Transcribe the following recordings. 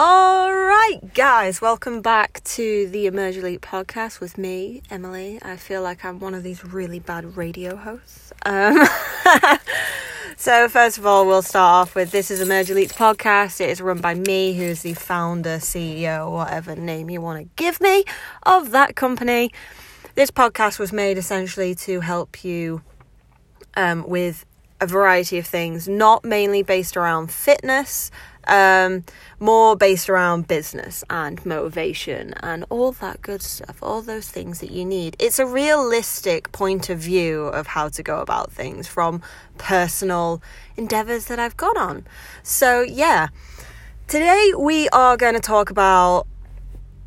All right, guys, welcome back to the Emerge Elite podcast with me, Emily. I feel like I'm one of these really bad radio hosts. Um, so, first of all, we'll start off with this is Emerge Elite podcast. It is run by me, who is the founder, CEO, whatever name you want to give me of that company. This podcast was made essentially to help you um, with a variety of things, not mainly based around fitness, um, more based around business and motivation and all that good stuff, all those things that you need. It's a realistic point of view of how to go about things from personal endeavors that I've gone on. So, yeah, today we are going to talk about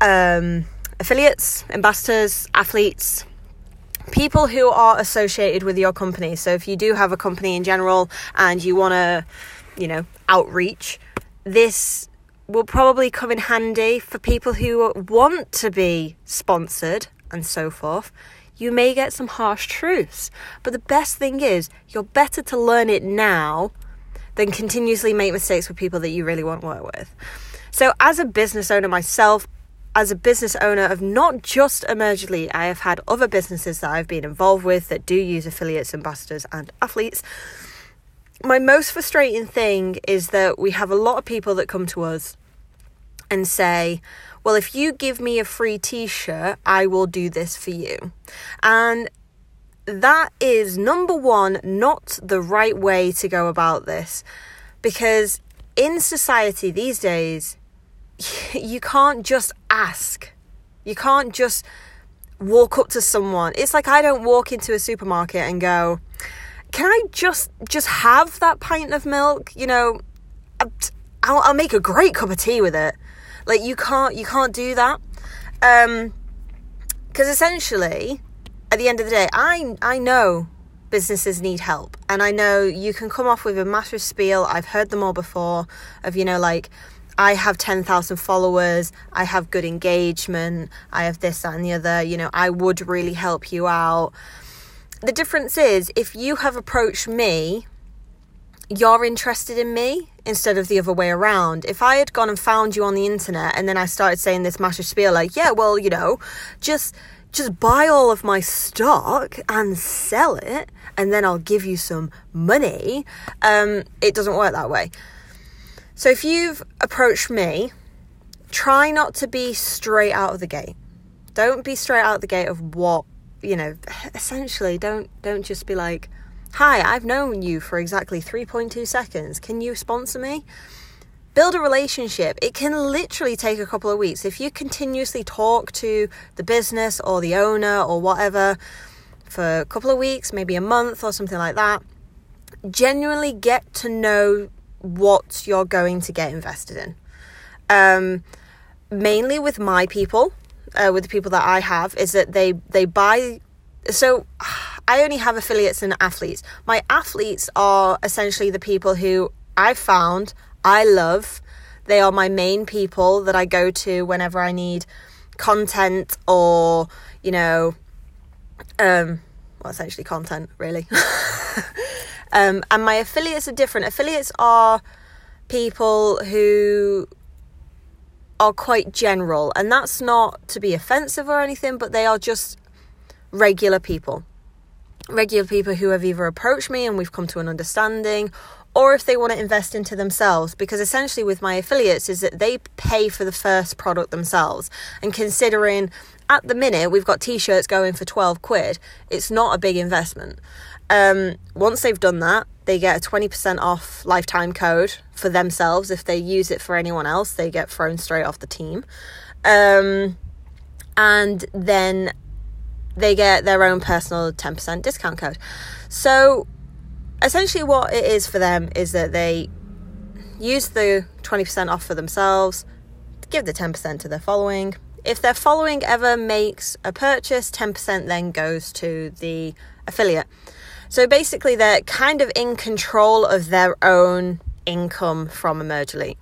um, affiliates, ambassadors, athletes, people who are associated with your company. So if you do have a company in general and you want to, you know, outreach, this will probably come in handy for people who want to be sponsored and so forth. You may get some harsh truths, but the best thing is you're better to learn it now than continuously make mistakes with people that you really want to work with. So, as a business owner myself, as a business owner of not just Emerge Elite, I have had other businesses that I've been involved with that do use affiliates, ambassadors, and athletes. My most frustrating thing is that we have a lot of people that come to us and say, Well, if you give me a free t shirt, I will do this for you. And that is number one, not the right way to go about this because in society these days, you can't just ask. You can't just walk up to someone. It's like I don't walk into a supermarket and go, "Can I just just have that pint of milk?" You know, I'll, I'll make a great cup of tea with it. Like you can't you can't do that. Um because essentially at the end of the day, I I know businesses need help. And I know you can come off with a massive spiel. I've heard them all before of, you know, like, I have 10,000 followers, I have good engagement, I have this, that, and the other, you know, I would really help you out. The difference is if you have approached me, you're interested in me instead of the other way around. If I had gone and found you on the internet and then I started saying this massive spiel, like, yeah, well, you know, just just buy all of my stock and sell it and then I'll give you some money. Um, it doesn't work that way. So if you've approached me, try not to be straight out of the gate. Don't be straight out of the gate of what, you know, essentially don't don't just be like, "Hi, I've known you for exactly 3.2 seconds. Can you sponsor me?" Build a relationship. It can literally take a couple of weeks. If you continuously talk to the business or the owner or whatever for a couple of weeks, maybe a month or something like that, genuinely get to know what you're going to get invested in. Um, mainly with my people, uh, with the people that I have, is that they they buy. So I only have affiliates and athletes. My athletes are essentially the people who I found I love. They are my main people that I go to whenever I need content or you know, um, well, essentially content really. Um, and my affiliates are different. Affiliates are people who are quite general, and that's not to be offensive or anything, but they are just regular people. Regular people who have either approached me and we've come to an understanding, or if they want to invest into themselves because essentially with my affiliates is that they pay for the first product themselves and considering at the minute we've got t-shirts going for 12 quid it's not a big investment um, once they've done that, they get a 20% off lifetime code for themselves. If they use it for anyone else, they get thrown straight off the team. Um, and then they get their own personal 10% discount code. So essentially, what it is for them is that they use the 20% off for themselves, give the 10% to their following. If their following ever makes a purchase, 10% then goes to the affiliate. So basically, they're kind of in control of their own income from Emerge Elite.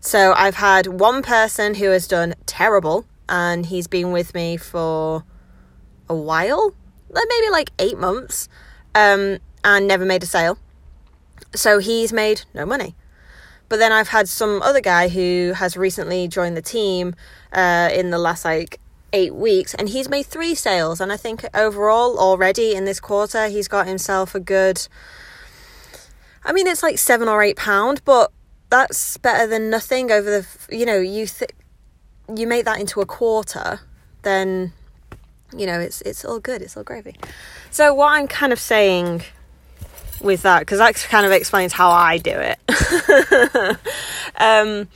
So I've had one person who has done terrible, and he's been with me for a while, maybe like eight months, um, and never made a sale. So he's made no money. But then I've had some other guy who has recently joined the team uh, in the last like eight weeks, and he's made three sales. And I think overall, already in this quarter, he's got himself a good. I mean, it's like seven or eight pound, but that's better than nothing. Over the, you know, you th- you make that into a quarter, then you know it's it's all good. It's all gravy. So what I'm kind of saying with that because that kind of explains how I do it. um,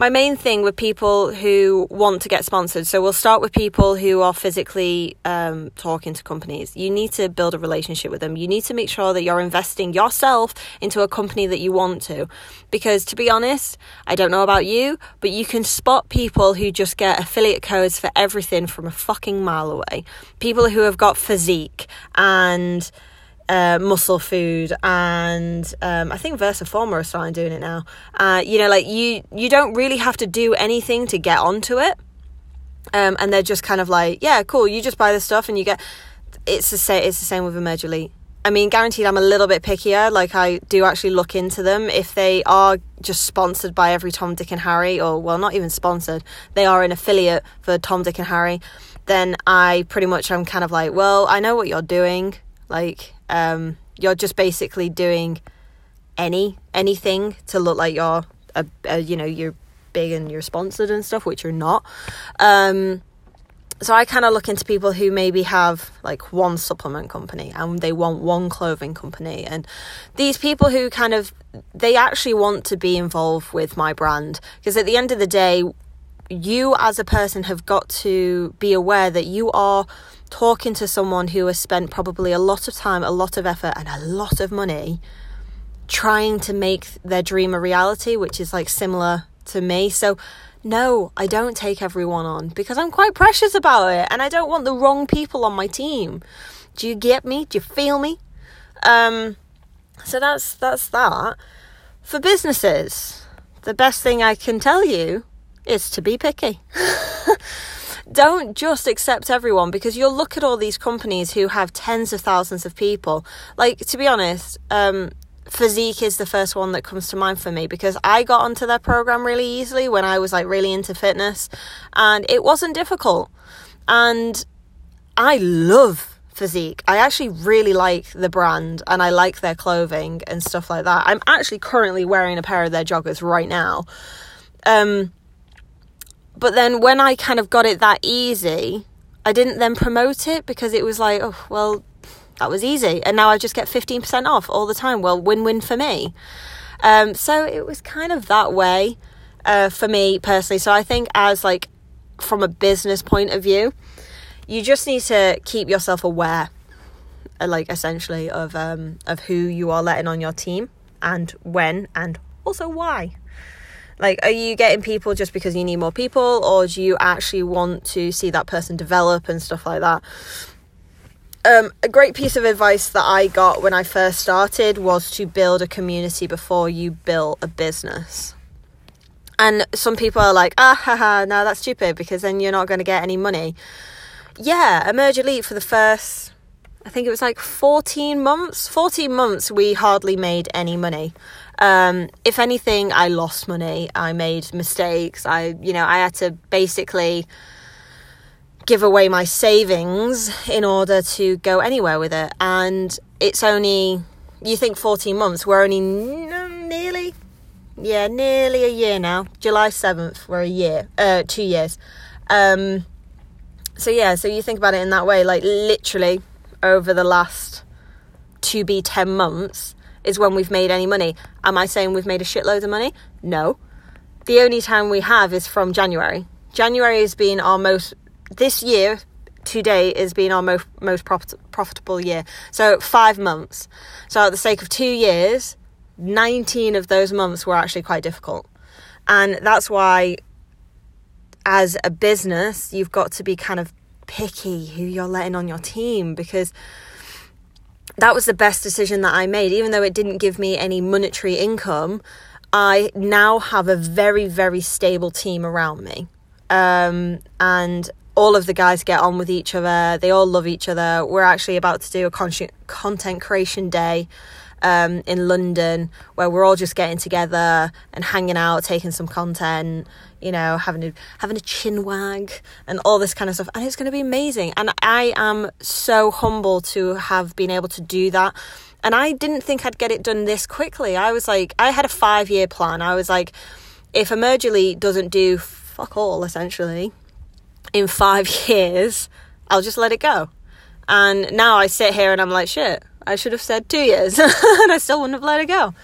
my main thing with people who want to get sponsored, so we'll start with people who are physically um, talking to companies. You need to build a relationship with them. You need to make sure that you're investing yourself into a company that you want to. Because to be honest, I don't know about you, but you can spot people who just get affiliate codes for everything from a fucking mile away. People who have got Physiq and uh, muscle food and um, I think Versaforma are starting doing it now. Uh, you know, like you you don't really have to do anything to get onto it, um, and they're just kind of like, yeah, cool. You just buy the stuff and you get. It's the same. It's the same with Emerge Elite. I mean, guaranteed, I'm a little bit pickier. Like I do actually look into them if they are just sponsored by every Tom, Dick, and Harry, or well, not even sponsored. They are an affiliate for Tom, Dick, and Harry. Then I pretty much I'm kind of like, well, I know what you're doing. Like um, you're just basically doing any anything to look like you're a, a, you know you're big and you're sponsored and stuff, which you're not. Um, so I kind of look into people who maybe have like one supplement company and they want one clothing company and these people who kind of they actually want to be involved with my brand because at the end of the day you as a person have got to be aware that you are talking to someone who has spent probably a lot of time, a lot of effort, and a lot of money trying to make their dream a reality, which is like similar to me. So, no, I don't take everyone on because I'm quite precious about it and I don't want the wrong people on my team. Do you get me? Do you feel me? Um, so that's that's that. For businesses, the best thing I can tell you is to be picky. don't just accept everyone because you'll look at all these companies who have tens of thousands of people. Like, to be honest, um, Physiq is the first one that comes to mind for me because I got onto their program really easily when I was like really into fitness and it wasn't difficult. And I love Physiq. I actually really like the brand and I like their clothing and stuff like that. I'm actually currently wearing a pair of their joggers right now. Um, but then when I kind of got it that easy, I didn't then promote it because it was like, oh, well, that was easy. And now I just get 15% off all the time. Well, win win for me. Um, so it was kind of that way uh, for me personally. So I think, as like from a business point of view, you just need to keep yourself aware, uh, like essentially, of um, of who you are letting on your team and when and also why. Like, are you getting people just because you need more people, or do you actually want to see that person develop and stuff like that? Um, a great piece of advice that I got when I first started was to build a community before you build a business. And some people are like, ah, haha, no, that's stupid because then you're not going to get any money. Yeah, Emerge Elite for the first, I think it was like 14 months. 14 months, we hardly made any money. Um, if anything, I lost money. I made mistakes. I, you know, I had to basically give away my savings in order to go anywhere with it. And it's only, you think 14 months, we're only nearly, yeah, nearly a year now. July 7th, we're a year, uh, two years. Um, so yeah, so you think about it in that way, like literally over the last to be 10 months, is when we've made any money. Am I saying we've made a shitload of money? No. The only time we have is from January. January has been our most, this year today has been our most, most profit, profitable year. So five months. So at the sake of two years, 19 of those months were actually quite difficult. And that's why, as a business, you've got to be kind of picky who you're letting on your team because that was the best decision that I made. Even though it didn't give me any monetary income, I now have a very, very stable team around me. Um, and all of the guys get on with each other. They all love each other. We're actually about to do a content creation day um, in London where we're all just getting together and hanging out, taking some content, you know, having a having a chin wag and all this kind of stuff. And it's going to be amazing. And I am so humble to have been able to do that. And I didn't think I'd get it done this quickly. I was like, I had a five year plan. I was like, if Emerge Elite doesn't do fuck all, essentially, in five years, I'll just let it go. And now I sit here and I'm like, shit, I should have said two years and I still wouldn't have let it go.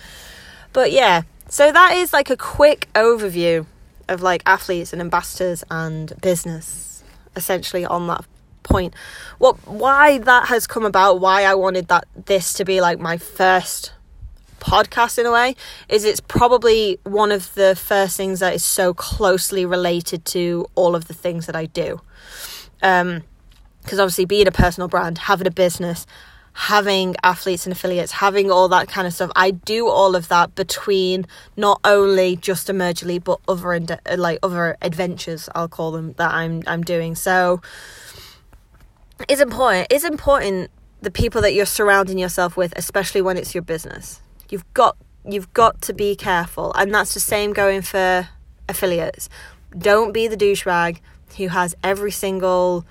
But yeah, so that is like a quick overview of like athletes and ambassadors and business essentially on that point. What why that has come about, why I wanted that this to be like my first podcast in a way is it's probably one of the first things that is so closely related to all of the things that I do. Um because obviously being a personal brand, having a business, having athletes and affiliates, having all that kind of stuff. I do all of that between not only just Emerge Elite, but other uh, like other adventures I'll call them that I'm I'm doing. So it's important. It's important the people that you're surrounding yourself with, especially when it's your business. You've got you've got to be careful, and that's the same going for affiliates. Don't be the douchebag who has every single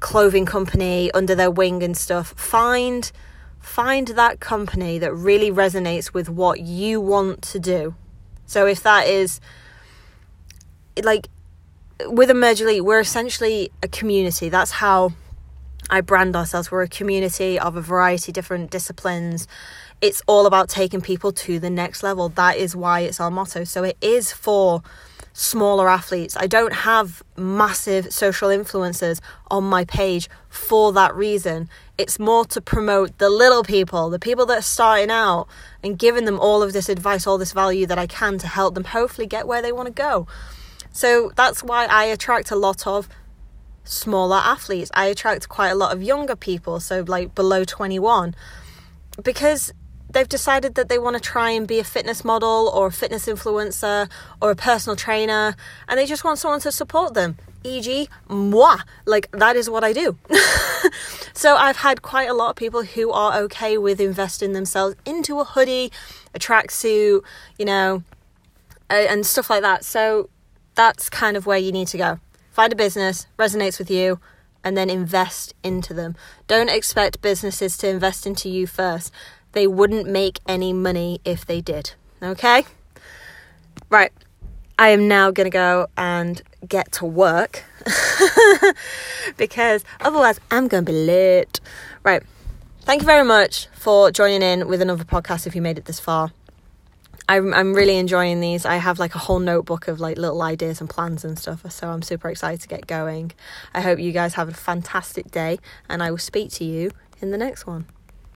clothing company under their wing and stuff. Find find that company that really resonates with what you want to do. So if that is like with Emerge Elite, we're essentially a community. That's how I brand ourselves. We're a community of a variety of different disciplines. It's all about taking people to the next level. That is why it's our motto. So it is for smaller athletes. I don't have massive social influencers on my page for that reason. It's more to promote the little people, the people that are starting out, and giving them all of this advice, all this value that I can to help them hopefully get where they want to go. So that's why I attract a lot of smaller athletes. I attract quite a lot of younger people, so like below 21, because they've decided that they want to try and be a fitness model or a fitness influencer or a personal trainer and they just want someone to support them e.g. moi like that is what I do so I've had quite a lot of people who are okay with investing themselves into a hoodie a tracksuit you know and stuff like that so that's kind of where you need to go Find a business, resonates with you, and then invest into them. Don't expect businesses to invest into you first. They wouldn't make any money if they did. Okay? Right. I am now going to go and get to work because otherwise I'm going to be late. Right. Thank you very much for joining in with another podcast if you made it this far. I'm I'm really enjoying these. I have like a whole notebook of like little ideas and plans and stuff. So I'm super excited to get going. I hope you guys have a fantastic day and I will speak to you in the next one.